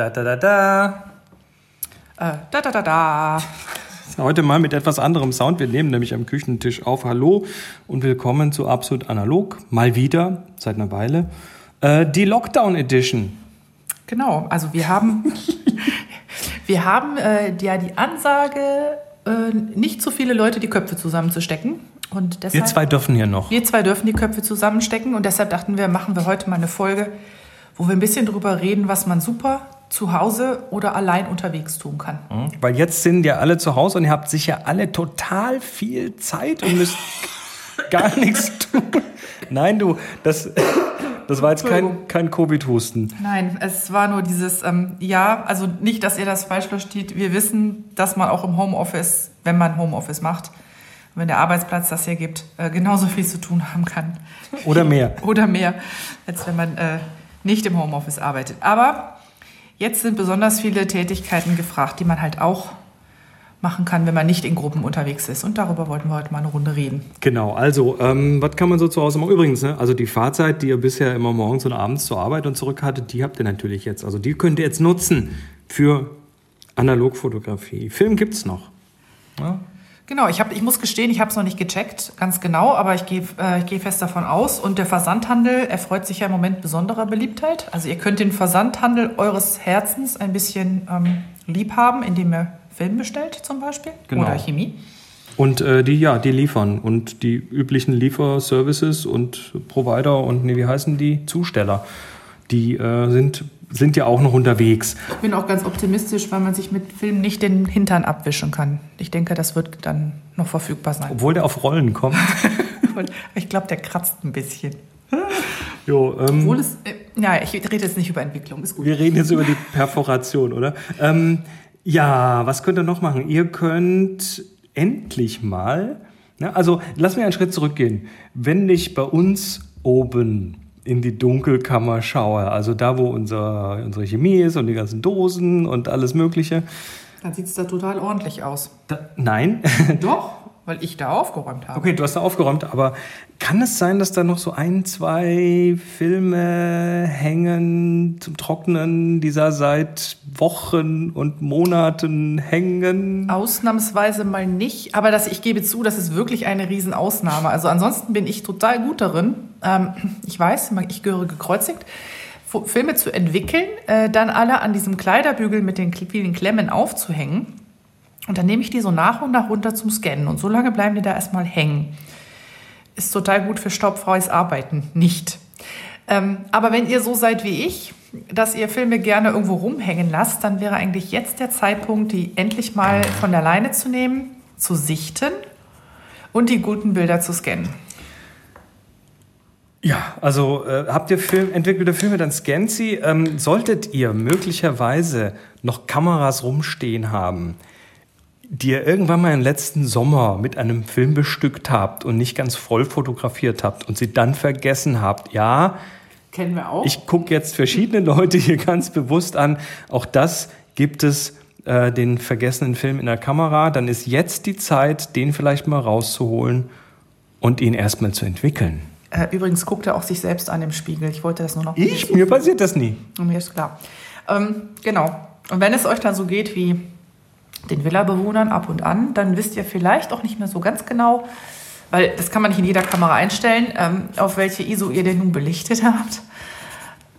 Da, da, da, da. Äh, da, da, da, da. Heute mal mit etwas anderem Sound. Wir nehmen nämlich am Küchentisch auf. Hallo und willkommen zu Absolut Analog. Mal wieder, seit einer Weile. Äh, die Lockdown Edition. Genau, also wir haben, wir haben äh, ja die Ansage, äh, nicht zu viele Leute die Köpfe zusammenzustecken. Und deshalb, Wir zwei dürfen hier noch. wir zwei dürfen die Köpfe zusammenstecken und deshalb dachten wir, machen wir heute mal eine Folge, wo wir ein bisschen drüber reden, was man super zu Hause oder allein unterwegs tun kann. Weil jetzt sind ja alle zu Hause und ihr habt sicher alle total viel Zeit und müsst gar nichts tun. Nein, du, das, das war jetzt kein, kein Covid-Husten. Nein, es war nur dieses, ähm, ja, also nicht, dass ihr das falsch versteht. Wir wissen, dass man auch im Homeoffice, wenn man Homeoffice macht, wenn der Arbeitsplatz das hier gibt, äh, genauso viel zu tun haben kann. Oder mehr. Oder mehr, als wenn man äh, nicht im Homeoffice arbeitet. Aber jetzt sind besonders viele Tätigkeiten gefragt, die man halt auch machen kann, wenn man nicht in Gruppen unterwegs ist. Und darüber wollten wir heute mal eine Runde reden. Genau, also, ähm, was kann man so zu Hause machen? Übrigens, ne, also die Fahrzeit, die ihr bisher immer morgens und abends zur Arbeit und zurück hattet, die habt ihr natürlich jetzt. Also die könnt ihr jetzt nutzen für Analogfotografie. Film gibt's noch. Ja? Genau, ich, hab, ich muss gestehen, ich habe es noch nicht gecheckt, ganz genau, aber ich gehe äh, ich geh fest davon aus. Und der Versandhandel erfreut sich ja im Moment besonderer Beliebtheit. Also ihr könnt den Versandhandel eures Herzens ein bisschen ähm, lieb haben, indem ihr Film bestellt zum Beispiel Genau. oder Chemie. Und äh, die, ja, die liefern. Und die üblichen Lieferservices und Provider und, nee, wie heißen die? Zusteller. Die äh, sind, sind ja auch noch unterwegs. Ich bin auch ganz optimistisch, weil man sich mit Film nicht den Hintern abwischen kann. Ich denke, das wird dann noch verfügbar sein. Obwohl der auf Rollen kommt. Ich glaube, der kratzt ein bisschen. jo, ähm, Obwohl es, äh, ja, ich rede jetzt nicht über Entwicklung, ist gut. Wir reden jetzt über die Perforation, oder? Ähm, ja, was könnt ihr noch machen? Ihr könnt endlich mal, ne, also lass mir einen Schritt zurückgehen. Wenn ich bei uns oben in die Dunkelkammer schaue, also da, wo unser, unsere Chemie ist und die ganzen Dosen und alles Mögliche. Dann sieht es da total ordentlich aus. Da, nein, Doch, weil ich da aufgeräumt habe. okay, du hast da aufgeräumt, aber kann es sein, dass da noch so ein, zwei Filme hängen zum Trocknen, die da seit Wochen und Monaten hängen? Ausnahmsweise mal nicht, aber das, ich gebe zu, das ist wirklich eine Riesenausnahme. Also ansonsten bin ich total gut darin. Ähm, ich weiß, ich gehöre gekreuzigt. Filme zu entwickeln, äh, dann alle an diesem Kleiderbügel mit den vielen Klemmen aufzuhängen. Und dann nehme ich die so nach und nach runter zum Scannen. Und so lange bleiben die da erstmal hängen. Ist total gut für staubfreies Arbeiten. Nicht. Ähm, aber wenn ihr so seid wie ich, dass ihr Filme gerne irgendwo rumhängen lasst, dann wäre eigentlich jetzt der Zeitpunkt, die endlich mal von der Leine zu nehmen, zu sichten und die guten Bilder zu scannen. Ja, also äh, habt ihr Film, entwickelte Filme, dann scannt sie. Ähm, solltet ihr möglicherweise noch Kameras rumstehen haben, die ihr irgendwann mal im letzten Sommer mit einem Film bestückt habt und nicht ganz voll fotografiert habt und sie dann vergessen habt, ja, Kennen wir auch. ich gucke jetzt verschiedene Leute hier ganz bewusst an. Auch das gibt es, äh, den vergessenen Film in der Kamera. Dann ist jetzt die Zeit, den vielleicht mal rauszuholen und ihn erstmal zu entwickeln. Äh, übrigens guckt er auch sich selbst an im Spiegel. Ich wollte das nur noch. Ich? Mir passiert das nie. Mir ist klar. Ähm, genau. Und wenn es euch dann so geht wie den Villa-Bewohnern ab und an, dann wisst ihr vielleicht auch nicht mehr so ganz genau, weil das kann man nicht in jeder Kamera einstellen, ähm, auf welche ISO ihr denn nun belichtet habt.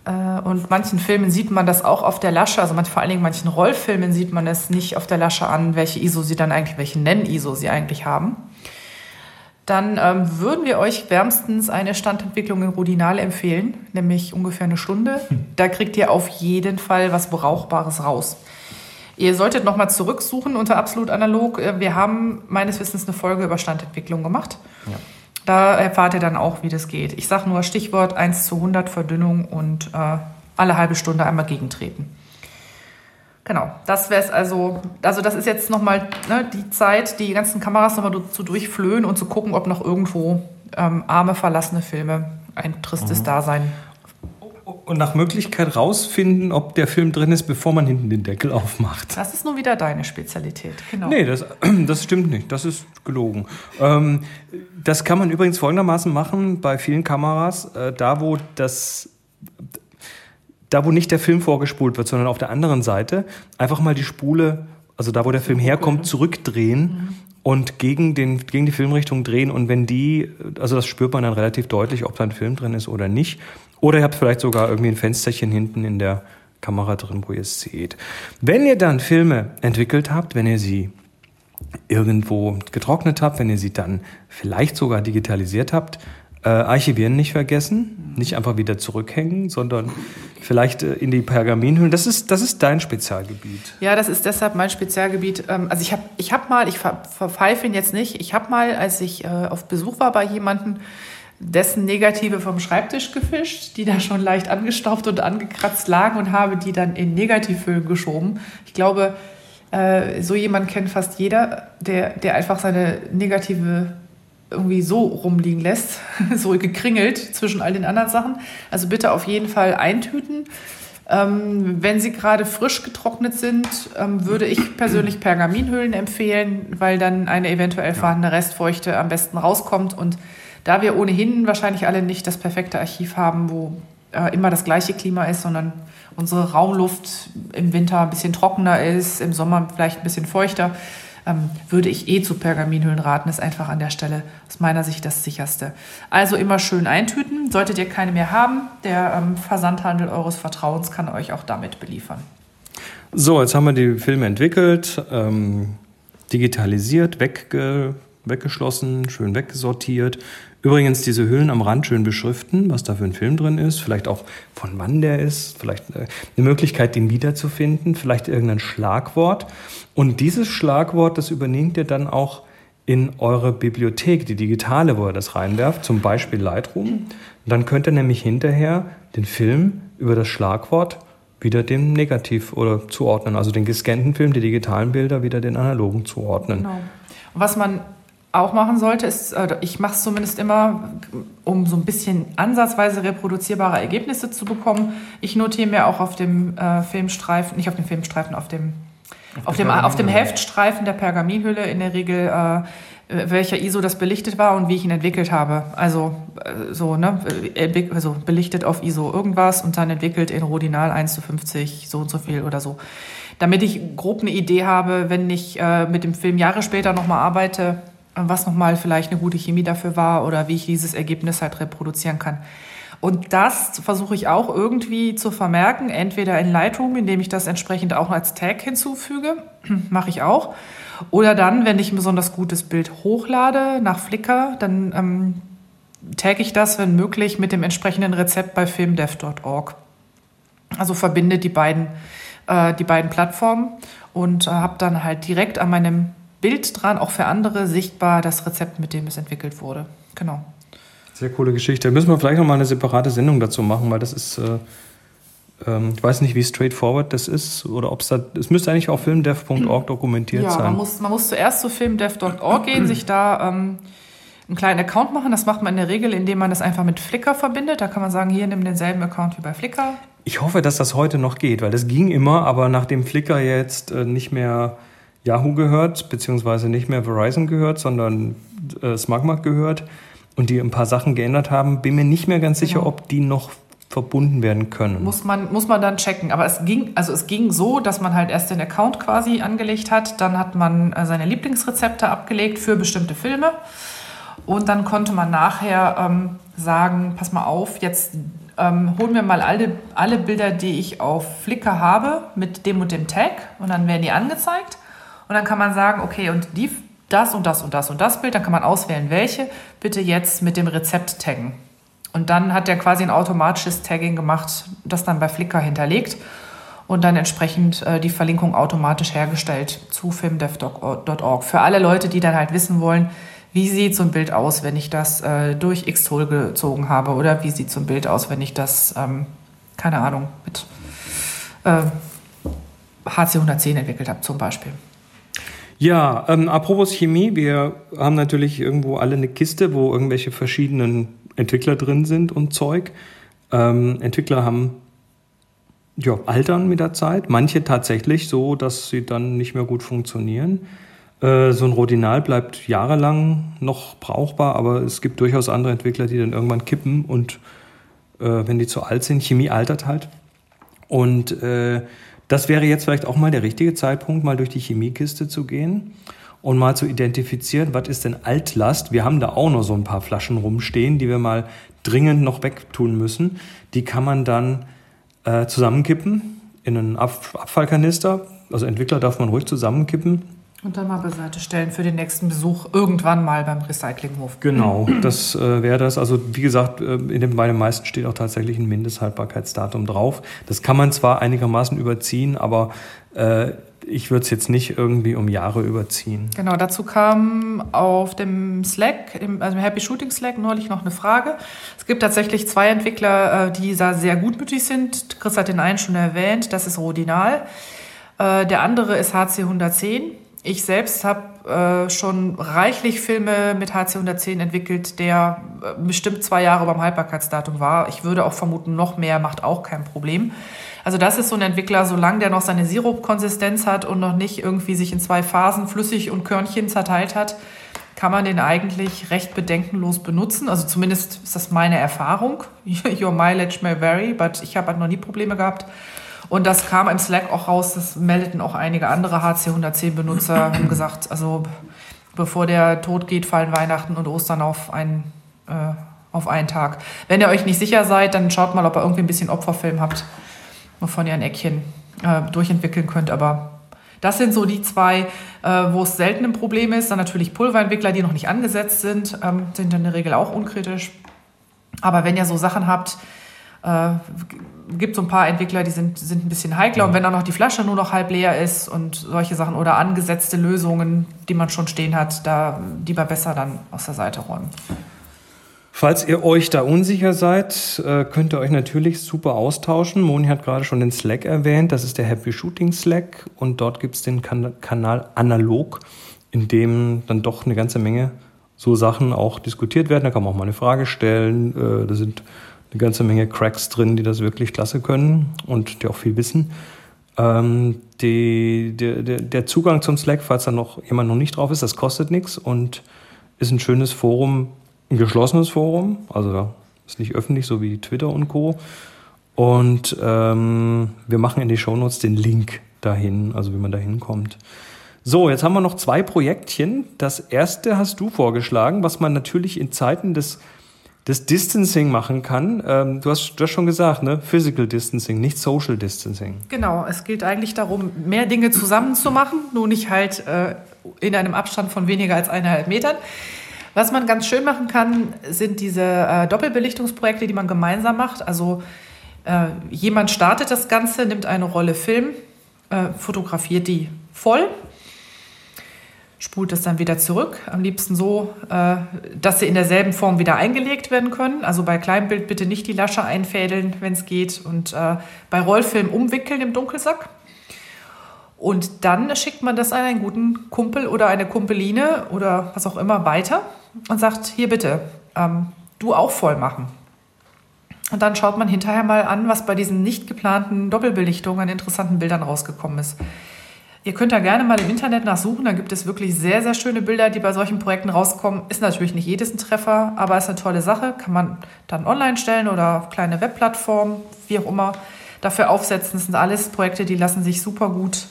Äh, und manchen Filmen sieht man das auch auf der Lasche, also manch, vor allen Dingen manchen Rollfilmen sieht man es nicht auf der Lasche an, welche ISO sie dann eigentlich, welche Nenn-ISO sie eigentlich haben. Dann ähm, würden wir euch wärmstens eine Standentwicklung in Rodinal empfehlen, nämlich ungefähr eine Stunde. Da kriegt ihr auf jeden Fall was Brauchbares raus. Ihr solltet nochmal zurücksuchen unter Absolut Analog. Äh, Wir haben meines Wissens eine Folge über Standentwicklung gemacht. Da erfahrt ihr dann auch, wie das geht. Ich sage nur Stichwort 1 zu 100 Verdünnung und äh, alle halbe Stunde einmal gegentreten. Genau, das wäre es also. Also das ist jetzt nochmal ne, die Zeit, die ganzen Kameras nochmal zu durchflöhen und zu gucken, ob noch irgendwo ähm, arme, verlassene Filme ein tristes Dasein. Und nach Möglichkeit rausfinden, ob der Film drin ist, bevor man hinten den Deckel aufmacht. Das ist nun wieder deine Spezialität. Genau. Nee, das, das stimmt nicht. Das ist gelogen. Ähm, das kann man übrigens folgendermaßen machen bei vielen Kameras. Äh, da, wo das, da, wo nicht der Film vorgespult wird, sondern auf der anderen Seite einfach mal die Spule, also da, wo der Film herkommt, zurückdrehen mhm. und gegen, den, gegen die Filmrichtung drehen. Und wenn die, also das spürt man dann relativ deutlich, ob da ein Film drin ist oder nicht. Oder ihr habt vielleicht sogar irgendwie ein Fensterchen hinten in der Kamera drin, wo ihr es seht. Wenn ihr dann Filme entwickelt habt, wenn ihr sie irgendwo getrocknet habt, wenn ihr sie dann vielleicht sogar digitalisiert habt, äh, archivieren nicht vergessen, nicht einfach wieder zurückhängen, sondern vielleicht äh, in die Pergaminhüllen. Das ist, das ist dein Spezialgebiet. Ja, das ist deshalb mein Spezialgebiet. Ähm, also ich habe ich hab mal, ich verpfeife ihn jetzt nicht, ich habe mal, als ich äh, auf Besuch war bei jemandem, dessen Negative vom Schreibtisch gefischt, die da schon leicht angestaubt und angekratzt lagen und habe die dann in Negativhüllen geschoben. Ich glaube, äh, so jemand kennt fast jeder, der, der einfach seine Negative irgendwie so rumliegen lässt, so gekringelt zwischen all den anderen Sachen. Also bitte auf jeden Fall eintüten. Ähm, wenn sie gerade frisch getrocknet sind, ähm, würde ich persönlich Pergaminhüllen empfehlen, weil dann eine eventuell vorhandene Restfeuchte am besten rauskommt und da wir ohnehin wahrscheinlich alle nicht das perfekte Archiv haben, wo äh, immer das gleiche Klima ist, sondern unsere Raumluft im Winter ein bisschen trockener ist, im Sommer vielleicht ein bisschen feuchter, ähm, würde ich eh zu Pergaminhüllen raten. Ist einfach an der Stelle aus meiner Sicht das sicherste. Also immer schön eintüten. Solltet ihr keine mehr haben, der ähm, Versandhandel eures Vertrauens kann euch auch damit beliefern. So, jetzt haben wir die Filme entwickelt, ähm, digitalisiert, wegge weggeschlossen, schön weggesortiert. Übrigens diese Hüllen am Rand schön beschriften, was da für ein Film drin ist, vielleicht auch von wann der ist, vielleicht äh, eine Möglichkeit, den wiederzufinden, vielleicht irgendein Schlagwort. Und dieses Schlagwort, das übernehmt ihr dann auch in eure Bibliothek, die digitale, wo ihr das reinwerft, zum Beispiel Lightroom. Dann könnt ihr nämlich hinterher den Film über das Schlagwort wieder dem Negativ oder zuordnen, also den gescannten Film, die digitalen Bilder wieder den analogen zuordnen. Genau. Was man auch machen sollte, ist, ich mache es zumindest immer, um so ein bisschen ansatzweise reproduzierbare Ergebnisse zu bekommen. Ich notiere mir auch auf dem äh, Filmstreifen, nicht auf dem Filmstreifen, auf dem, auf, auf dem, auf dem Heftstreifen der Pergaminhülle in der Regel, äh, welcher ISO das belichtet war und wie ich ihn entwickelt habe. Also äh, so, ne, also belichtet auf ISO irgendwas und dann entwickelt in Rodinal 1 zu 50 so und so viel oder so. Damit ich grob eine Idee habe, wenn ich äh, mit dem Film Jahre später nochmal arbeite, was nochmal vielleicht eine gute Chemie dafür war oder wie ich dieses Ergebnis halt reproduzieren kann. Und das versuche ich auch irgendwie zu vermerken, entweder in Lightroom, indem ich das entsprechend auch als Tag hinzufüge, mache ich auch. Oder dann, wenn ich ein besonders gutes Bild hochlade nach Flickr, dann ähm, tag ich das, wenn möglich, mit dem entsprechenden Rezept bei filmdev.org. Also verbinde die beiden, äh, die beiden Plattformen und äh, habe dann halt direkt an meinem Bild dran, auch für andere sichtbar das Rezept, mit dem es entwickelt wurde. Genau. Sehr coole Geschichte. Da müssen wir vielleicht noch mal eine separate Sendung dazu machen, weil das ist, äh, ähm, ich weiß nicht, wie straightforward das ist oder ob es da, es müsste eigentlich auf filmdev.org dokumentiert ja, sein. Man muss, man muss zuerst zu filmdev.org gehen, sich da ähm, einen kleinen Account machen. Das macht man in der Regel, indem man das einfach mit Flickr verbindet. Da kann man sagen, hier nimm denselben Account wie bei Flickr. Ich hoffe, dass das heute noch geht, weil das ging immer, aber nachdem Flickr jetzt äh, nicht mehr Yahoo gehört, beziehungsweise nicht mehr Verizon gehört, sondern äh, Smugmark gehört und die ein paar Sachen geändert haben, bin mir nicht mehr ganz sicher, genau. ob die noch verbunden werden können. Muss man, muss man dann checken. Aber es ging, also es ging so, dass man halt erst den Account quasi angelegt hat, dann hat man äh, seine Lieblingsrezepte abgelegt für bestimmte Filme und dann konnte man nachher ähm, sagen, pass mal auf, jetzt ähm, hol mir mal alle, alle Bilder, die ich auf Flickr habe, mit dem und dem Tag und dann werden die angezeigt. Und dann kann man sagen, okay, und die, das und das und das und das Bild, dann kann man auswählen, welche bitte jetzt mit dem Rezept taggen. Und dann hat der quasi ein automatisches Tagging gemacht, das dann bei Flickr hinterlegt und dann entsprechend äh, die Verlinkung automatisch hergestellt zu filmdev.org. Für alle Leute, die dann halt wissen wollen, wie sieht so ein Bild aus, wenn ich das äh, durch Xtool gezogen habe oder wie sieht so ein Bild aus, wenn ich das, ähm, keine Ahnung, mit äh, HC 110 entwickelt habe zum Beispiel. Ja, ähm, apropos Chemie, wir haben natürlich irgendwo alle eine Kiste, wo irgendwelche verschiedenen Entwickler drin sind und Zeug. Ähm, Entwickler haben ja, altern mit der Zeit, manche tatsächlich so, dass sie dann nicht mehr gut funktionieren. Äh, so ein Rodinal bleibt jahrelang noch brauchbar, aber es gibt durchaus andere Entwickler, die dann irgendwann kippen und äh, wenn die zu alt sind, Chemie altert halt. Und äh, das wäre jetzt vielleicht auch mal der richtige Zeitpunkt, mal durch die Chemiekiste zu gehen und mal zu identifizieren, was ist denn Altlast. Wir haben da auch noch so ein paar Flaschen rumstehen, die wir mal dringend noch wegtun müssen. Die kann man dann äh, zusammenkippen in einen Ab Abfallkanister. Also Entwickler darf man ruhig zusammenkippen. Und dann mal beiseite stellen für den nächsten Besuch irgendwann mal beim Recyclinghof. Genau, das äh, wäre das. Also wie gesagt, äh, in den, bei den meisten steht auch tatsächlich ein Mindesthaltbarkeitsdatum drauf. Das kann man zwar einigermaßen überziehen, aber äh, ich würde es jetzt nicht irgendwie um Jahre überziehen. Genau, dazu kam auf dem Slack, im, also im Happy Shooting Slack neulich noch eine Frage. Es gibt tatsächlich zwei Entwickler, äh, die da sehr gutmütig sind. Chris hat den einen schon erwähnt, das ist Rodinal. Äh, der andere ist HC 110. Ich selbst habe äh, schon reichlich Filme mit HC 110 entwickelt, der äh, bestimmt zwei Jahre beim Haltbarkeitsdatum war. Ich würde auch vermuten, noch mehr macht auch kein Problem. Also das ist so ein Entwickler, solange der noch seine Sirup-Konsistenz hat und noch nicht irgendwie sich in zwei Phasen flüssig und Körnchen zerteilt hat, kann man den eigentlich recht bedenkenlos benutzen. Also zumindest ist das meine Erfahrung. Your mileage may vary, but ich habe halt noch nie Probleme gehabt. Und das kam im Slack auch raus, das meldeten auch einige andere HC110-Benutzer, haben gesagt, also bevor der Tod geht, fallen Weihnachten und Ostern auf einen, äh, auf einen Tag. Wenn ihr euch nicht sicher seid, dann schaut mal, ob ihr irgendwie ein bisschen Opferfilm habt, wovon ihr ein Eckchen äh, durchentwickeln könnt. Aber das sind so die zwei, äh, wo es selten ein Problem ist. Dann natürlich Pulverentwickler, die noch nicht angesetzt sind, ähm, sind in der Regel auch unkritisch. Aber wenn ihr so Sachen habt, äh, gibt so ein paar Entwickler, die sind, sind ein bisschen heikler. Und wenn dann noch die Flasche nur noch halb leer ist und solche Sachen oder angesetzte Lösungen, die man schon stehen hat, da lieber besser dann aus der Seite räumen. Falls ihr euch da unsicher seid, äh, könnt ihr euch natürlich super austauschen. Moni hat gerade schon den Slack erwähnt. Das ist der Happy Shooting Slack. Und dort gibt es den kan Kanal Analog, in dem dann doch eine ganze Menge so Sachen auch diskutiert werden. Da kann man auch mal eine Frage stellen. Äh, da sind eine ganze Menge Cracks drin, die das wirklich klasse können und die auch viel wissen. Ähm, die, der, der Zugang zum Slack, falls da noch jemand noch nicht drauf ist, das kostet nichts und ist ein schönes Forum, ein geschlossenes Forum, also ist nicht öffentlich, so wie Twitter und Co. Und ähm, wir machen in die Shownotes den Link dahin, also wie man da hinkommt. So, jetzt haben wir noch zwei Projektchen. Das erste hast du vorgeschlagen, was man natürlich in Zeiten des das Distancing machen kann. Ähm, du, hast, du schon gesagt, ne? Physical Distancing, nicht Social Distancing. Genau, es geht eigentlich darum, mehr Dinge zusammen zu machen, nur nicht halt äh, in einem Abstand von weniger als eineinhalb Metern. Was man ganz schön machen kann, sind diese äh, Doppelbelichtungsprojekte, die man gemeinsam macht. Also äh, jemand startet das Ganze, nimmt eine Rolle Film, äh, fotografiert die voll spult es dann wieder zurück. Am liebsten so, äh, dass sie in derselben Form wieder eingelegt werden können. Also bei Kleinbild bitte nicht die Lasche einfädeln, wenn es geht. Und äh, bei Rollfilm umwickeln im Dunkelsack. Und dann schickt man das an einen guten Kumpel oder eine Kumpeline oder was auch immer weiter und sagt, hier bitte, ähm, du auch voll machen. Und dann schaut man hinterher mal an, was bei diesen nicht geplanten Doppelbelichtungen an interessanten Bildern rausgekommen ist. Ihr könnt da gerne mal im Internet nachsuchen. Da gibt es wirklich sehr, sehr schöne Bilder, die bei solchen Projekten rauskommen. Ist natürlich nicht jedes ein Treffer, aber ist eine tolle Sache. Kann man dann online stellen oder auf kleine Webplattformen, wie auch immer, dafür aufsetzen. Das sind alles Projekte, die lassen sich super gut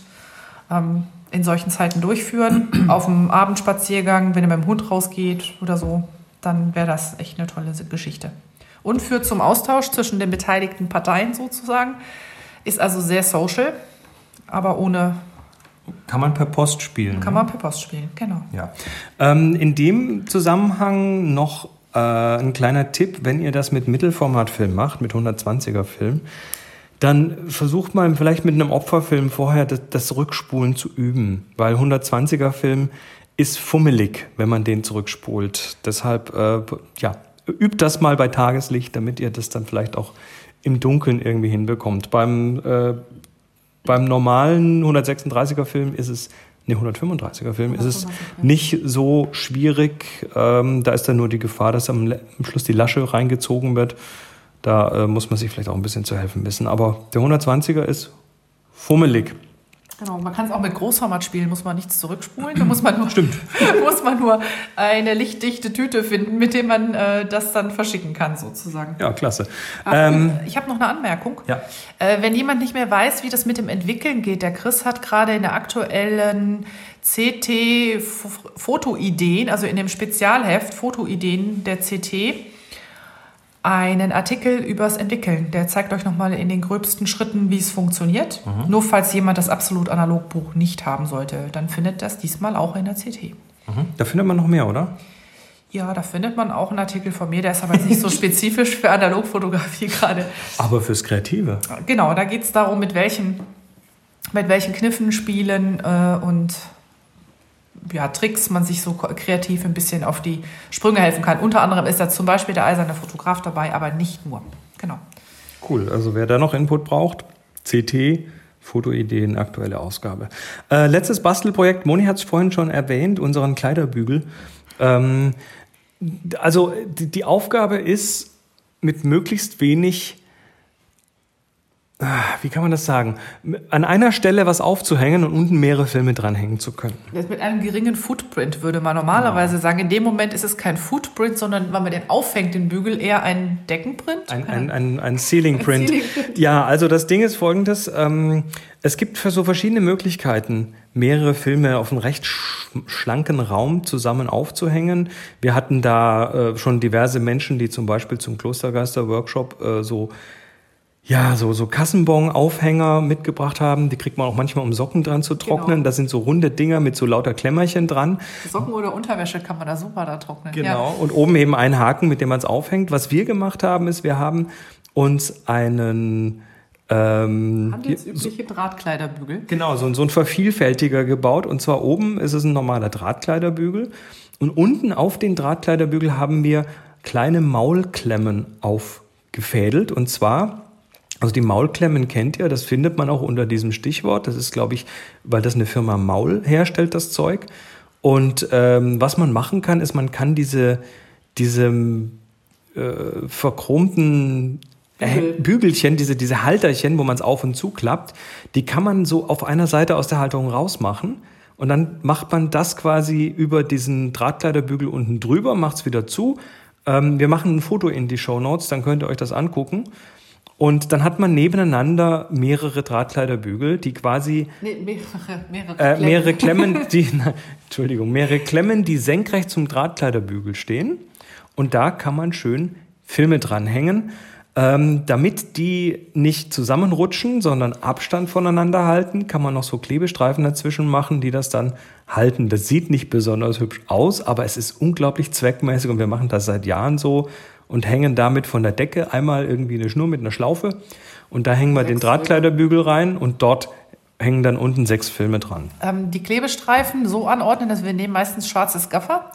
ähm, in solchen Zeiten durchführen. auf dem Abendspaziergang, wenn ihr mit dem Hund rausgeht oder so, dann wäre das echt eine tolle Geschichte. Und führt zum Austausch zwischen den beteiligten Parteien sozusagen. Ist also sehr social, aber ohne kann man per Post spielen. Kann man per Post spielen, genau. Ja. Ähm, in dem Zusammenhang noch äh, ein kleiner Tipp, wenn ihr das mit Mittelformatfilm macht, mit 120er Film, dann versucht mal vielleicht mit einem Opferfilm vorher das, das Rückspulen zu üben, weil 120er Film ist fummelig, wenn man den zurückspult. Deshalb, äh, ja, übt das mal bei Tageslicht, damit ihr das dann vielleicht auch im Dunkeln irgendwie hinbekommt. Beim äh, beim normalen 136er Film ist es, ne 135er Film ist es nicht so schwierig. Ähm, da ist dann nur die Gefahr, dass am, am Schluss die Lasche reingezogen wird. Da äh, muss man sich vielleicht auch ein bisschen zu helfen wissen. Aber der 120er ist fummelig. Genau, man kann es auch mit Großformat spielen, muss man nichts zurückspulen. Da muss man nur, Stimmt. muss man nur eine lichtdichte Tüte finden, mit der man äh, das dann verschicken kann, sozusagen. Ja, klasse. Ach, ähm, ich habe noch eine Anmerkung. Ja. Äh, wenn jemand nicht mehr weiß, wie das mit dem Entwickeln geht, der Chris hat gerade in der aktuellen CT Fotoideen, also in dem Spezialheft Fotoideen der CT, einen Artikel übers Entwickeln. Der zeigt euch nochmal in den gröbsten Schritten, wie es funktioniert. Mhm. Nur falls jemand das absolut Analogbuch nicht haben sollte, dann findet das diesmal auch in der CT. Mhm. Da findet man noch mehr, oder? Ja, da findet man auch einen Artikel von mir, der ist aber jetzt nicht so spezifisch für Analogfotografie gerade. Aber fürs Kreative. Genau, da geht es darum, mit welchen, mit welchen Kniffen spielen äh, und ja, Tricks man sich so kreativ ein bisschen auf die Sprünge helfen kann. Unter anderem ist da zum Beispiel der eiserne Fotograf dabei, aber nicht nur. Genau. Cool. Also wer da noch Input braucht, CT, Fotoideen, aktuelle Ausgabe. Äh, letztes Bastelprojekt, Moni hat es vorhin schon erwähnt, unseren Kleiderbügel. Ähm, also die, die Aufgabe ist, mit möglichst wenig wie kann man das sagen, an einer Stelle was aufzuhängen und unten mehrere Filme dranhängen zu können. Das mit einem geringen Footprint würde man normalerweise genau. sagen. In dem Moment ist es kein Footprint, sondern wenn man den aufhängt, den Bügel, eher ein Deckenprint. Ein, ein, ein, ein Ceilingprint. Ceiling ja, also das Ding ist folgendes. Ähm, es gibt für so verschiedene Möglichkeiten, mehrere Filme auf einen recht schlanken Raum zusammen aufzuhängen. Wir hatten da äh, schon diverse Menschen, die zum Beispiel zum Klostergeister-Workshop äh, so ja, so, so Kassenbon-Aufhänger mitgebracht haben. Die kriegt man auch manchmal, um Socken dran zu trocknen. Genau. Das sind so runde Dinger mit so lauter Klemmerchen dran. Socken oder Unterwäsche kann man da super da trocknen. Genau. Ja. Und oben eben ein Haken, mit dem man es aufhängt. Was wir gemacht haben, ist, wir haben uns einen ähm, Handelsübliche Drahtkleiderbügel. Genau, so, so ein Vervielfältiger gebaut. Und zwar oben ist es ein normaler Drahtkleiderbügel. Und unten auf den Drahtkleiderbügel haben wir kleine Maulklemmen aufgefädelt. Und zwar also die Maulklemmen kennt ihr, das findet man auch unter diesem Stichwort. Das ist, glaube ich, weil das eine Firma Maul herstellt, das Zeug. Und ähm, was man machen kann, ist, man kann diese, diese äh, verchromten äh, Bügelchen, diese, diese Halterchen, wo man es auf und zu klappt, die kann man so auf einer Seite aus der Halterung rausmachen. Und dann macht man das quasi über diesen Drahtkleiderbügel unten drüber, macht es wieder zu. Ähm, wir machen ein Foto in die Show Notes, dann könnt ihr euch das angucken. Und dann hat man nebeneinander mehrere Drahtkleiderbügel, die quasi nee, mehrere, mehrere, äh, mehrere Klemmen, die na, Entschuldigung, mehrere Klemmen, die senkrecht zum Drahtkleiderbügel stehen. Und da kann man schön Filme dranhängen, ähm, damit die nicht zusammenrutschen, sondern Abstand voneinander halten. Kann man noch so Klebestreifen dazwischen machen, die das dann halten. Das sieht nicht besonders hübsch aus, aber es ist unglaublich zweckmäßig und wir machen das seit Jahren so und hängen damit von der Decke einmal irgendwie eine Schnur mit einer Schlaufe und da hängen wir den Drahtkleiderbügel rein und dort hängen dann unten sechs Filme dran. Ähm, die Klebestreifen so anordnen, dass wir nehmen meistens schwarzes Gaffer.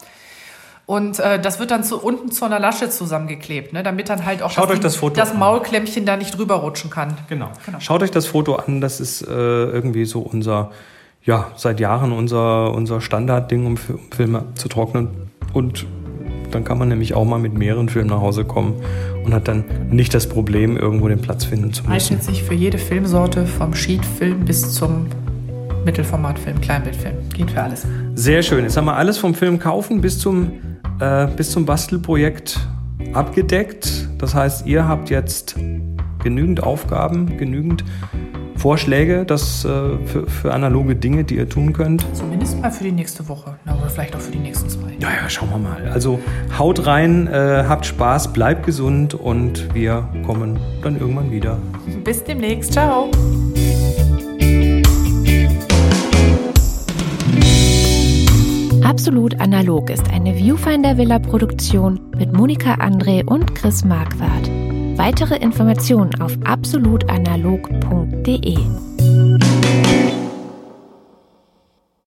Und äh, das wird dann zu, unten zu einer Lasche zusammengeklebt, ne? damit dann halt auch Schaut das, euch das, Foto das Maulklemmchen da nicht drüber rutschen kann. Genau. genau. Schaut euch das Foto an, das ist äh, irgendwie so unser, ja, seit Jahren unser, unser Standardding, um, um Filme zu trocknen. Und dann kann man nämlich auch mal mit mehreren Filmen nach Hause kommen und hat dann nicht das Problem, irgendwo den Platz finden zu müssen. Eignet sich für jede Filmsorte, vom Sheetfilm bis zum Mittelformatfilm, Kleinbildfilm. Geht für alles. Sehr schön. Jetzt haben wir alles vom Film kaufen bis zum, äh, bis zum Bastelprojekt abgedeckt. Das heißt, ihr habt jetzt genügend Aufgaben, genügend Vorschläge das, äh, für, für, analoge Dinge, die ihr tun könnt? Zumindest mal für die nächste Woche. oder vielleicht auch für die nächsten zwei. Ja, ja, schauen wir mal. Also haut rein, äh, habt Spaß, bleibt gesund und wir kommen dann irgendwann wieder. Bis demnächst. Ciao. Absolut Analog ist eine Viewfinder Villa Produktion mit Monika André und Chris Marquardt. Weitere Informationen auf absolutanalog.de